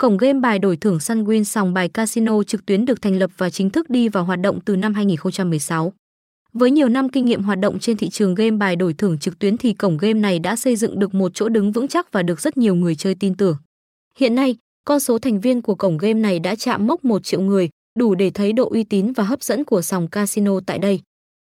Cổng game bài đổi thưởng Sunwin sòng bài casino trực tuyến được thành lập và chính thức đi vào hoạt động từ năm 2016. Với nhiều năm kinh nghiệm hoạt động trên thị trường game bài đổi thưởng trực tuyến thì cổng game này đã xây dựng được một chỗ đứng vững chắc và được rất nhiều người chơi tin tưởng. Hiện nay, con số thành viên của cổng game này đã chạm mốc 1 triệu người, đủ để thấy độ uy tín và hấp dẫn của sòng casino tại đây.